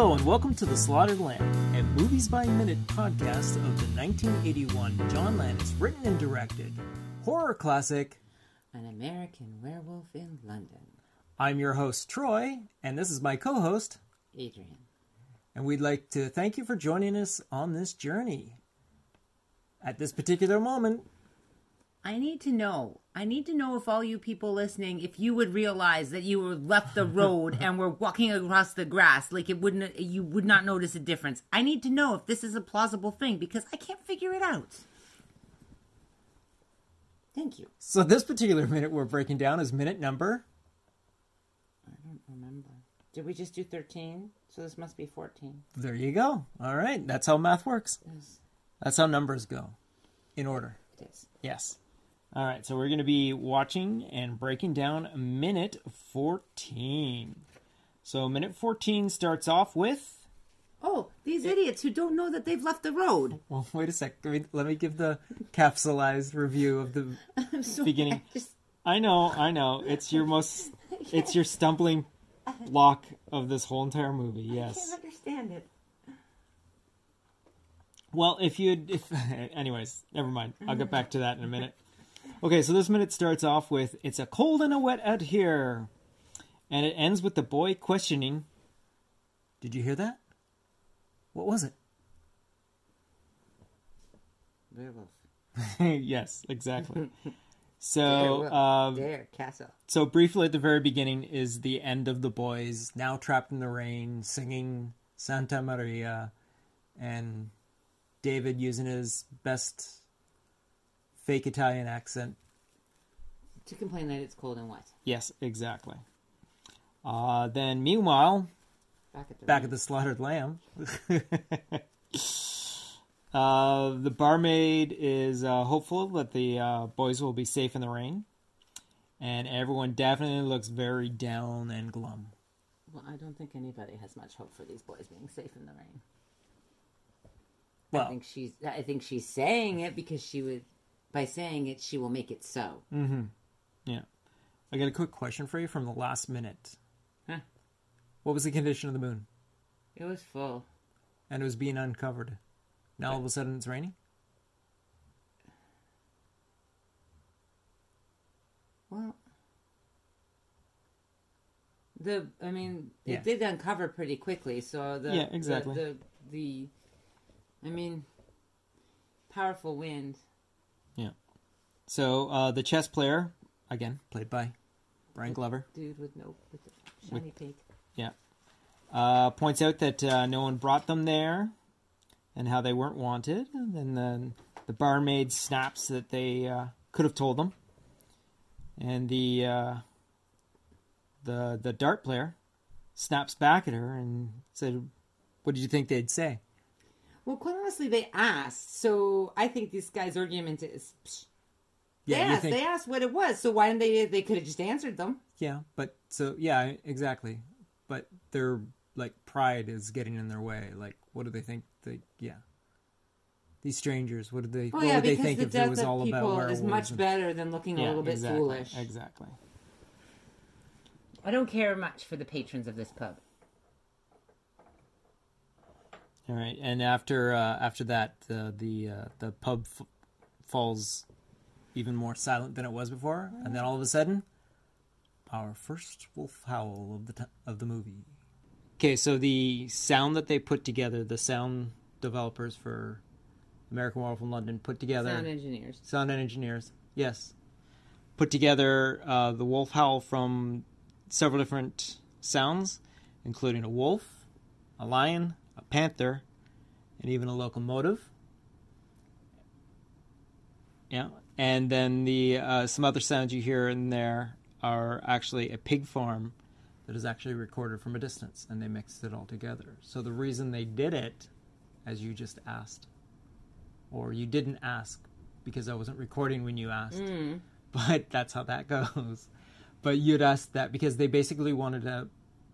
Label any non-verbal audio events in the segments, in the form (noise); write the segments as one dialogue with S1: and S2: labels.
S1: Hello, and welcome to The Slaughtered Lamb, a Movies by Minute podcast of the 1981 John Landis written and directed horror classic.
S2: An American Werewolf in London.
S1: I'm your host, Troy, and this is my co host,
S2: Adrian.
S1: and we'd like to thank you for joining us on this journey. At this particular moment,
S2: I need to know. I need to know if all you people listening, if you would realize that you were left the road (laughs) and were walking across the grass, like it wouldn't, you would not notice a difference. I need to know if this is a plausible thing because I can't figure it out. Thank you.
S1: so this particular minute we're breaking down is minute number.
S2: I don't remember. Did we just do 13? So this must be 14.
S1: There you go. All right, that's how math works.
S2: Yes,
S1: That's how numbers go in order.
S2: it is.
S1: Yes. All right, so we're going to be watching and breaking down minute 14. So, minute 14 starts off with.
S2: Oh, these idiots who don't know that they've left the road. (laughs)
S1: Well, wait a sec. Let me, let me give the capsulized review of the (laughs)
S2: so
S1: beginning.
S2: Just,
S1: I know, I know. It's your most. (laughs) It's your stumbling block of this whole entire movie. Yes.
S2: I can't understand it.
S1: Well, if you'd, if, anyways, never mind. I'll get back to that in a minute. Okay, so this minute starts off with "It's a cold and a wet out here," and it ends with the boy questioning, "Did you hear that? What was it?" (laughs) Yes, exactly. So, um,
S2: there,
S1: so briefly at the very beginning is the end of the boys now trapped in the rain, singing Santa Maria, and David using his best fake Italian accent
S2: To complain that it's cold and wet.
S1: Yes, exactly. Uh, then, meanwhile,
S2: Back at the
S1: back at the slaughtered lamb, (laughs) uh, the barmaid is uh, hopeful that the uh, boys will be safe in the rain, and everyone definitely looks very down and glum.
S2: Well, I don't think anybody has much hope for these boys being safe in the rain.
S1: Well, I
S2: think she's. I think she's saying it because she would. By saying it, she will make it so. Mm-hmm.
S1: yeah. I got a quick question for you from the last minute.
S2: Huh.
S1: What was the condition of the moon?
S2: It was full.
S1: And it was being uncovered. Now all of a sudden it's raining?
S2: Well, the. I mean,
S1: Yeah.
S2: it did uncover pretty quickly. So the.
S1: Yeah, exactly.
S2: The. the, the I mean, powerful wind.
S1: So uh, the chess player, again, played by Brian Glover.
S2: Dude with no with the shiny pig.
S1: Yeah. Uh, points out that uh, no one brought them there and how they weren't wanted. And then the, the barmaid snaps that they uh, could have told them. And the, uh, the, the dart player snaps back at her and said, What did you think they'd say?
S2: Well, quite honestly, they asked. So I think this guy's argument is. psh, They
S1: Yeah, you
S2: asked.
S1: think-
S2: They asked what it was. So why didn't they? They could have just answered them.
S1: Yeah, but so, yeah, exactly. But their, like, pride is getting in their way. Like, what do they think? They, yeah. These strangers, what did they,
S2: Oh
S1: what
S2: yeah,
S1: would they
S2: because
S1: think
S2: the
S1: if it
S2: death
S1: was
S2: of
S1: all about
S2: people
S1: werewolves?
S2: is much
S1: and-
S2: better than looking a little bit
S1: exactly,
S2: foolish.
S1: Exactly.
S2: I don't care much for the patrons of this pub.
S1: All right, and after uh, after that, the the uh, the pub f- falls even more silent than it was before, and then all of a sudden, our first wolf howl of the t- of the movie. Okay, so the sound that they put together, the sound developers for American Werewolf in London put together
S2: Sound engineers.
S1: sound engineers, yes, put together uh, the wolf howl from several different sounds, including a wolf, a lion, a panther, and even a locomotive. Yeah, and then the uh, some other sounds you hear in there are actually a pig farm that is actually recorded from a distance, and they mixed it all together. So the reason they did it, as you just asked, or you didn't ask because I wasn't recording when you asked, (laughs) but that's how that goes. But you'd asked that because they basically wanted to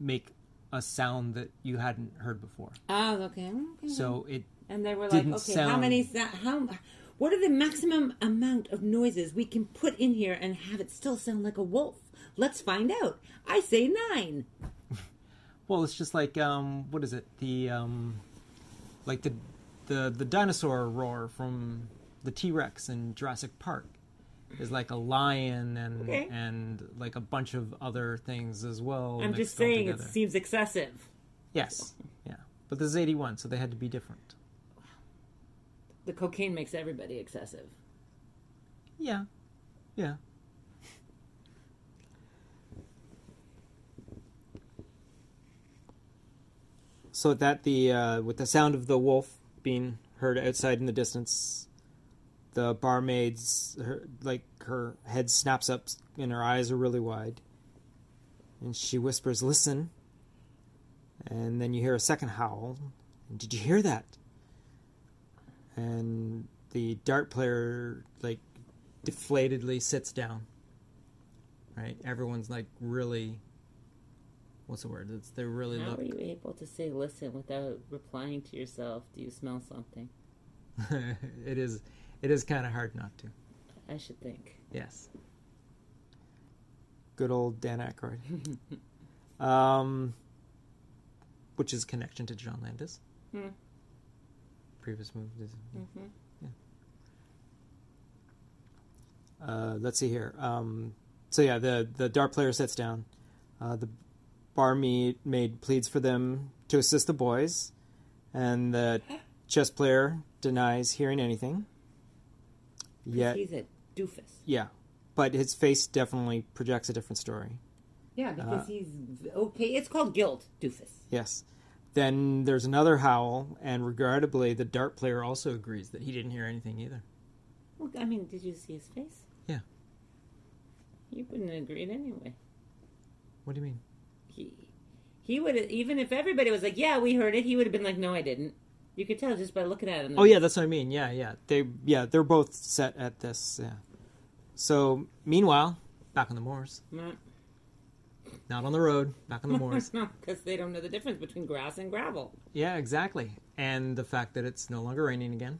S1: make a sound that you hadn't heard before.
S2: Oh, okay. okay.
S1: So it
S2: and they were like, okay, how
S1: sound-
S2: many? sa- How? What are the maximum amount of noises we can put in here and have it still sound like a wolf? Let's find out. I say nine. (laughs)
S1: Well, it's just like um, what is it? The um, like the the the dinosaur roar from the T Rex in Jurassic Park is like a lion and
S2: Okay.
S1: and like a bunch of other things as well.
S2: I'm just saying it seems excessive.
S1: Yes, yeah, but this is eighty one, so they had to be different.
S2: The cocaine makes everybody excessive.
S1: Yeah, yeah. So that the uh, with the sound of the wolf being heard outside in the distance, the barmaid's her, like her head snaps up and her eyes are really wide, and she whispers, "Listen." And then you hear a second howl. Did you hear that? And the dart player like deflatedly sits down. Right? Everyone's like really what's the word? It's they're really
S2: How
S1: look
S2: are you able to say listen without replying to yourself? Do you smell something? (laughs)
S1: it is it is kind of hard not to.
S2: I should think.
S1: Yes. Good old Dan Aykroyd. (laughs) um which is connection to John Landis.
S2: Hmm.
S1: Previous movies.
S2: Mm-hmm.
S1: Uh, let's see here. Um, so yeah, the the dart player sits down. Uh, the barmaid maid pleads for them to assist the boys, and the chess player denies hearing anything. Yet,
S2: He's a doofus.
S1: yeah, but his face definitely projects a different story.
S2: Yeah, because
S1: Uh,
S2: he's okay. It's called guilt, doofus.
S1: Yes. Then there's another howl, and regrettably, the dart player also agrees that he didn't hear anything either.
S2: Well, I mean, did you see his face?
S1: Yeah.
S2: He wouldn't have agreed anyway.
S1: What do you mean?
S2: He he would have even if everybody was like, "Yeah, we heard it." He would have been like, "No, I didn't." You could tell just by looking at them.
S1: Oh yeah, that's what I mean. Yeah, yeah. They yeah, they're both set at this. Yeah. So meanwhile, back on the moors,
S2: Not
S1: not on the road, back on the (laughs) moors.
S2: No, because they don't know the difference between grass and gravel.
S1: yeah, exactly. And the fact that it's no longer raining again.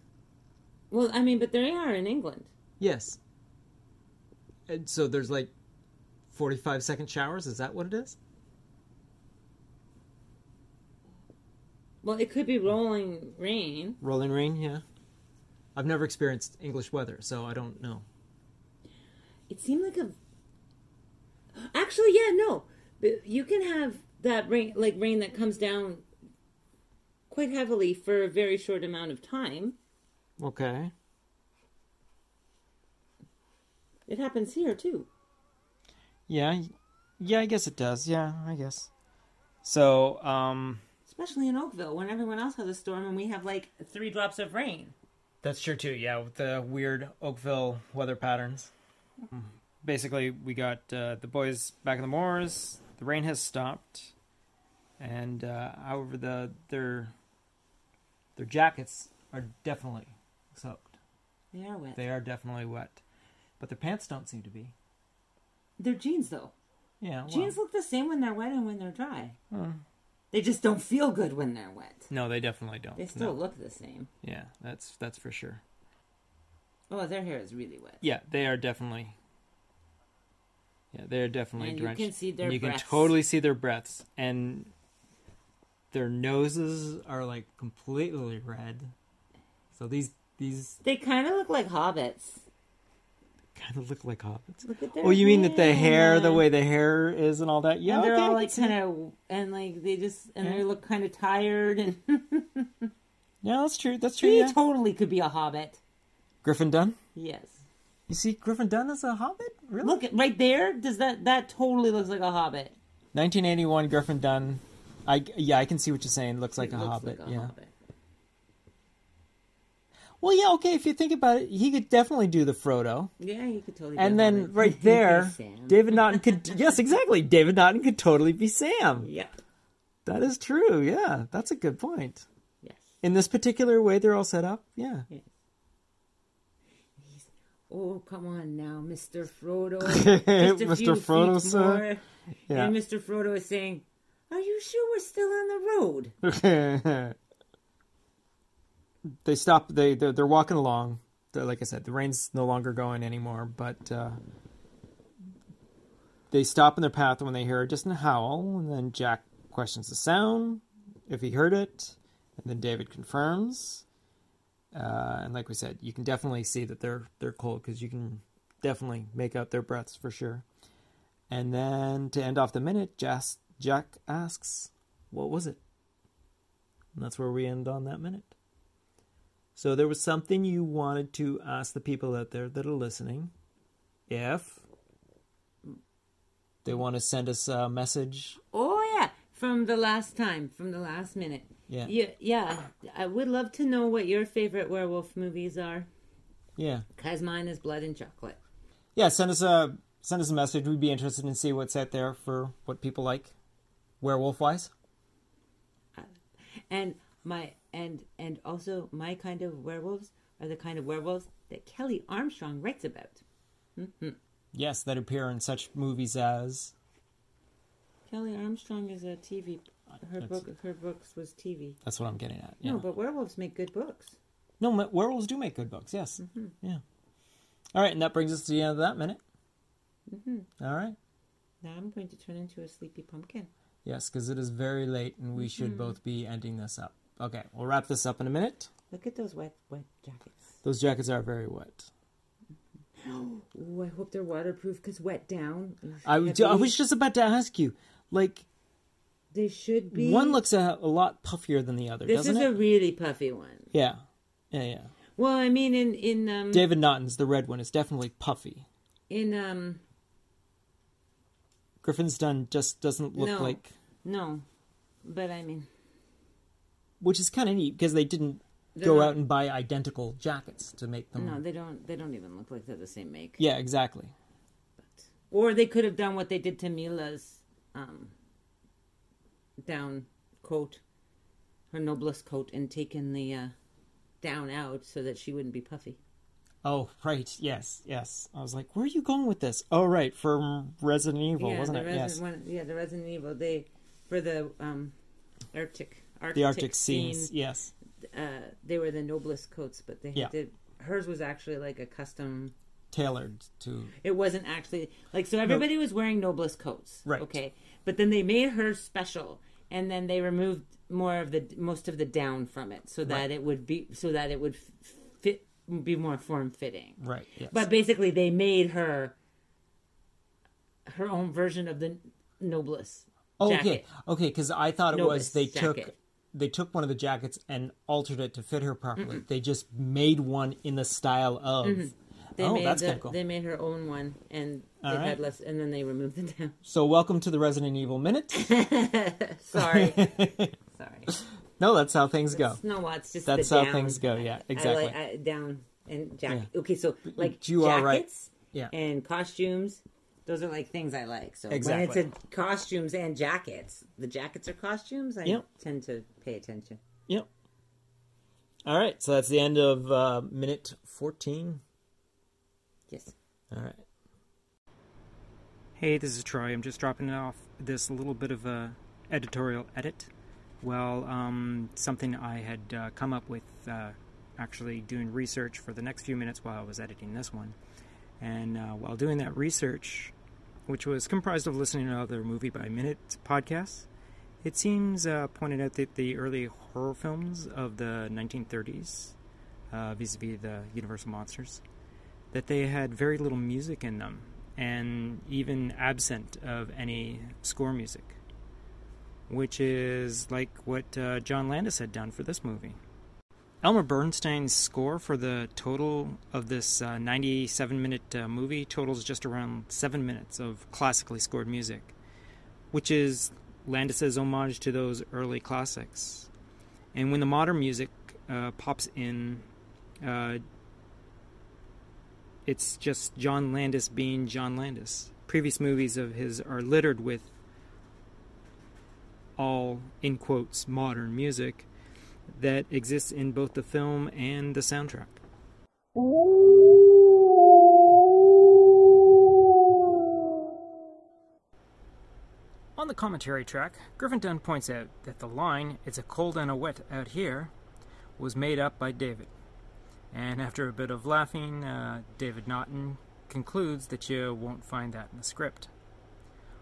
S2: Well, I mean, but they are in England.
S1: Yes. And so there's like 45 second showers. Is that what it is?
S2: Well, it could be rolling rain.
S1: Rolling rain. Yeah. I've never experienced English weather, so I don't know.
S2: It seemed like a. Actually, yeah, no. But You can have that rain, like rain that comes down quite heavily for a very short amount of time.
S1: Okay.
S2: It happens here too.
S1: Yeah. Yeah, I guess it does. Yeah, I guess. So, um,
S2: Especially in Oakville, when everyone else has a storm and we have like three drops of rain.
S1: That's true too. Yeah, with the weird Oakville weather patterns. Basically, we got uh, the boys back in the moors. The rain has stopped, and uh, however, the their their jackets are definitely soaked.
S2: They are wet.
S1: They are definitely wet, but their pants don't seem to be.
S2: They're jeans though.
S1: Yeah, well,
S2: Jeans look the same when they're wet and when they're dry.
S1: Hmm.
S2: They just don't feel good when they're wet.
S1: no, they definitely don't.
S2: They still
S1: No.
S2: look the same.
S1: Yeah, that's that's for sure.
S2: Oh, their hair is really wet.
S1: Yeah, they are definitely. Yeah, they are definitely
S2: And you can see their
S1: And you
S2: breaths.
S1: can totally see their breaths, and their noses are like completely red. So these these
S2: They kind of look like hobbits.
S1: Kind of look like hobbits.
S2: Look at their
S1: Oh, you mean that the hair, the way the hair is, and all that? Yeah,
S2: and they're
S1: okay,
S2: all like kind of and like they just and
S1: Yeah.
S2: they look kind of tired and (laughs)
S1: Yeah, that's true. That's true.
S2: he
S1: Yeah.
S2: totally could be a hobbit.
S1: Griffin Dunne.
S2: Yes.
S1: You see, Griffin Dunne is a hobbit. Really?
S2: Look right there. Does that that totally looks like a hobbit?
S1: 1981 Griffin Dunne. I yeah, I can see what you're saying. Looks like
S2: It
S1: a
S2: looks
S1: hobbit.
S2: like a
S1: yeah.
S2: hobbit.
S1: Well, yeah. Okay, if you think about it, he could definitely do the Frodo.
S2: Yeah, he could totally.
S1: And then
S2: hobbit.
S1: right (laughs) there, David Naughton could. (laughs) yes, exactly. David Naughton could totally be Sam.
S2: Yep.
S1: That is true. Yeah, that's a good point.
S2: Yes.
S1: In this particular way, they're all set up. Yeah.
S2: Oh, come on now, Mr. Frodo. (laughs)
S1: Mr. Frodo, sir. Yeah.
S2: And Mr. Frodo is saying, Are you sure we're still on the road?
S1: They stop. They they're, they're walking along. They're, like I said, the rain's no longer going anymore. But uh, they stop in their path when they hear a distant howl, and then Jack questions the sound, if he heard it, and then David confirms. Uh, and like we said, you can definitely see that they're they're cold because you can definitely make out their breaths for sure. And then to end off the minute, Jack asks, "What was it?" And that's where we end on that minute. So there was something you wanted to ask the people out there that are listening, if they want to send us a message.
S2: Oh yeah, from the last time, from the last minute.
S1: Yeah.
S2: Yeah, yeah. I would love to know what your favorite werewolf movies are.
S1: Yeah.
S2: Cause mine is Blood and Chocolate.
S1: Yeah, send us a send us a message. We'd be interested in see what's out there for what people like, werewolf wise.
S2: Uh, and my and and also my kind of werewolves are the kind of werewolves that Kelley Armstrong writes about. Mm-hmm.
S1: Yes, that appear in such movies as
S2: Kelley Armstrong is a TV. Her
S1: That's-
S2: book, her books was TV.
S1: that's what I'm getting at. Yeah.
S2: No, but werewolves make good books.
S1: No, werewolves do make good books. Yes. Mm-hmm. Yeah. All right, and that brings us to the end of that minute. Mm-hmm. All right.
S2: Now I'm going to turn into a sleepy pumpkin.
S1: Yes, because it is very late, and we should both be ending this up. Okay, we'll wrap this up in a minute.
S2: Look at those wet, wet jackets.
S1: Those jackets are very wet.
S2: Ooh, (gasps) I hope they're waterproof because wet down.
S1: I, w- I was just about to ask you, like,
S2: They should be.
S1: one looks a, a lot puffier than the other,
S2: This
S1: doesn't
S2: is
S1: it?
S2: a really puffy one.
S1: Yeah, yeah, yeah.
S2: Well, I mean, in in um
S1: David Naughton's the red one is definitely puffy.
S2: in um
S1: Griffin's done just doesn't look
S2: No.
S1: like,
S2: no, but I mean
S1: which is kind of neat because they didn't
S2: They're
S1: go
S2: not-
S1: out and buy identical jackets to make them.
S2: no, they don't. They don't even look like they're the same make.
S1: Yeah, exactly.
S2: Or they could have done what they did to Milla's um down coat, her noblest coat, and taken the uh, down out so that she wouldn't be puffy.
S1: Oh, right. Yes, yes. I was like, where are you going with this? Oh, right. From Resident Evil,
S2: yeah,
S1: wasn't
S2: the
S1: it?
S2: Resi-
S1: yes.
S2: one- yeah, the Resident Evil. They for the um Arctic Arctic,
S1: The Arctic
S2: scene,
S1: scenes. Yes.
S2: Uh, they were the noblest coats, but they
S1: Yeah.
S2: did. Hers was actually like a custom
S1: Tailored to.
S2: It wasn't actually like so. Everybody was wearing noblest coats,
S1: Right.
S2: Okay, but then they made her special, and then they removed more of the most of the down from it, so that
S1: Right.
S2: it would be so that it would fit be more form fitting.
S1: Right. Yes.
S2: But basically, they made her her own version of the noblest.
S1: Oh,
S2: jacket.
S1: okay. Okay, because I thought it was
S2: Novus
S1: they took
S2: jacket.
S1: They took one of the jackets and altered it to fit her properly.
S2: Mm-hmm.
S1: They just made one in the style of.
S2: They
S1: oh,
S2: made
S1: that's
S2: the,
S1: cool.
S2: They made her own one, and they
S1: right.
S2: had less, and then they removed the down.
S1: So, welcome to the Resident Evil minute. (laughs)
S2: Sorry, (laughs) sorry.
S1: no, that's how things go.
S2: No, it's just
S1: That's how
S2: down.
S1: things go. Yeah,
S2: I
S1: exactly.
S2: like I, down and jacket.
S1: Yeah.
S2: Okay, so like
S1: you are right.
S2: jackets
S1: Yeah.
S2: and costumes. Those are like things I like. So
S1: Exactly.
S2: when it's a costumes and jackets, the jackets are costumes. I
S1: Yep.
S2: tend to pay attention.
S1: Yep. All right, so that's the end of uh, minute fourteen.
S2: Yes.
S1: All right.
S3: Hey, this is Troy. I'm just dropping off this little bit of a editorial edit. Well, um, something I had uh, come up with uh, actually doing research for the next few minutes while I was editing this one. And uh, while doing that research, which was comprised of listening to other movie by minute podcasts, it seems uh, pointed out that the early horror films of the 1930s, uh, vis-a-vis the Universal monsters, that they had very little music in them, and even absent of any score music, which is like what uh, John Landis had done for this movie. Elmer Bernstein's score for the total of this uh, 97 minute uh, movie totals just around 7 minutes of classically scored music, which is Landis's homage to those early classics. And when the modern music uh, pops in, uh, it's just John Landis being John Landis. Previous movies of his are littered with all, in quotes, modern music that exists in both the film and the soundtrack. On the commentary track, Griffin Dunne points out that the line, It's a cold and a wet out here, was made up by David. And after a bit of laughing, uh, David Naughton concludes that you won't find that in the script.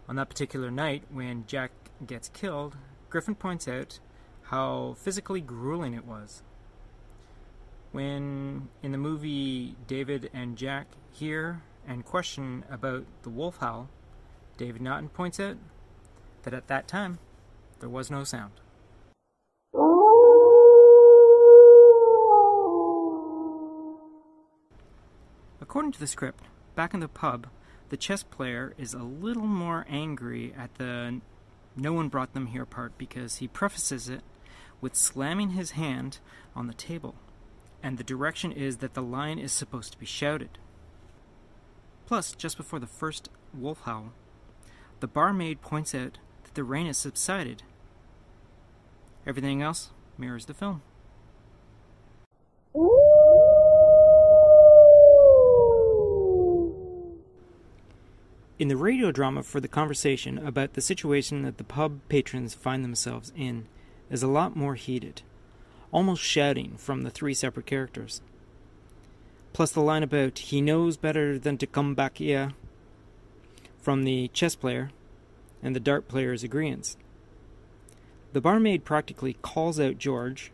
S1: On that particular night, when Jack gets killed, Griffin points out how physically grueling it was. When in the movie David and Jack hear and question about the wolf howl, David Naughton points out that at that time there was no sound. According to the script, back in the pub, the chess player is a little more angry at the no one brought them here part because he prefaces it with slamming his hand on the table, and the direction is that the line is supposed to be shouted. Plus, just before the first wolf howl, the barmaid points out that the rain has subsided. Everything else mirrors the film. In the radio drama for the conversation about the situation that the pub patrons find themselves in is a lot more heated, almost shouting from the three separate characters. Plus the line about he knows better than to come back here from the chess player and the dart player's agreeance. The barmaid practically calls out George,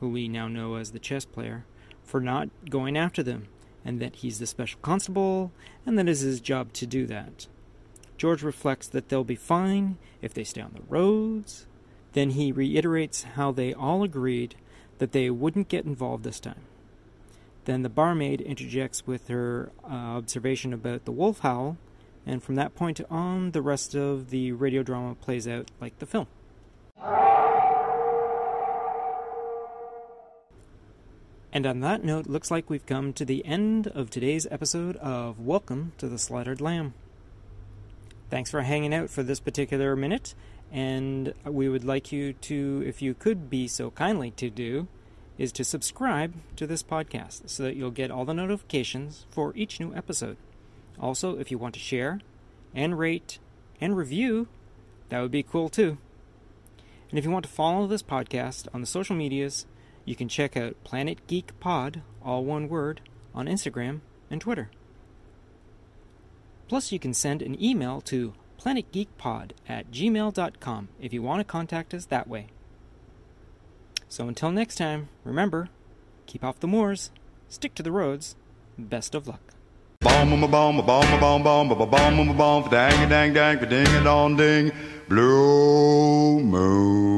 S1: who we now know as the chess player, for not going after them and that he's the special constable, and that it is his job to do that. George reflects that they'll be fine if they stay on the roads. Then he reiterates how they all agreed that they wouldn't get involved this time. Then the barmaid interjects with her uh, observation about the wolf howl, and from that point on, the rest of the radio drama plays out like the film. And on that note, looks like we've come to the end of today's episode of Welcome to the Slaughtered Lamb. Thanks for hanging out for this particular minute, and we would like you to, if you could be so kindly to do, is to subscribe to this podcast so that you'll get all the notifications for each new episode. Also, if you want to share and rate and review, that would be cool too. And if you want to follow this podcast on the social medias, you can check out Planet Geek Pod, all one word, on Instagram and Twitter. Plus, you can send an email to planetgeekpod at gmail.com if you want to contact us that way. So until next time, remember, keep off the moors, stick to the roads, best of luck. Bomb bomb bomb bomb bomb bomb bomb bomb bomb dang dang dang ding dong ding blue moon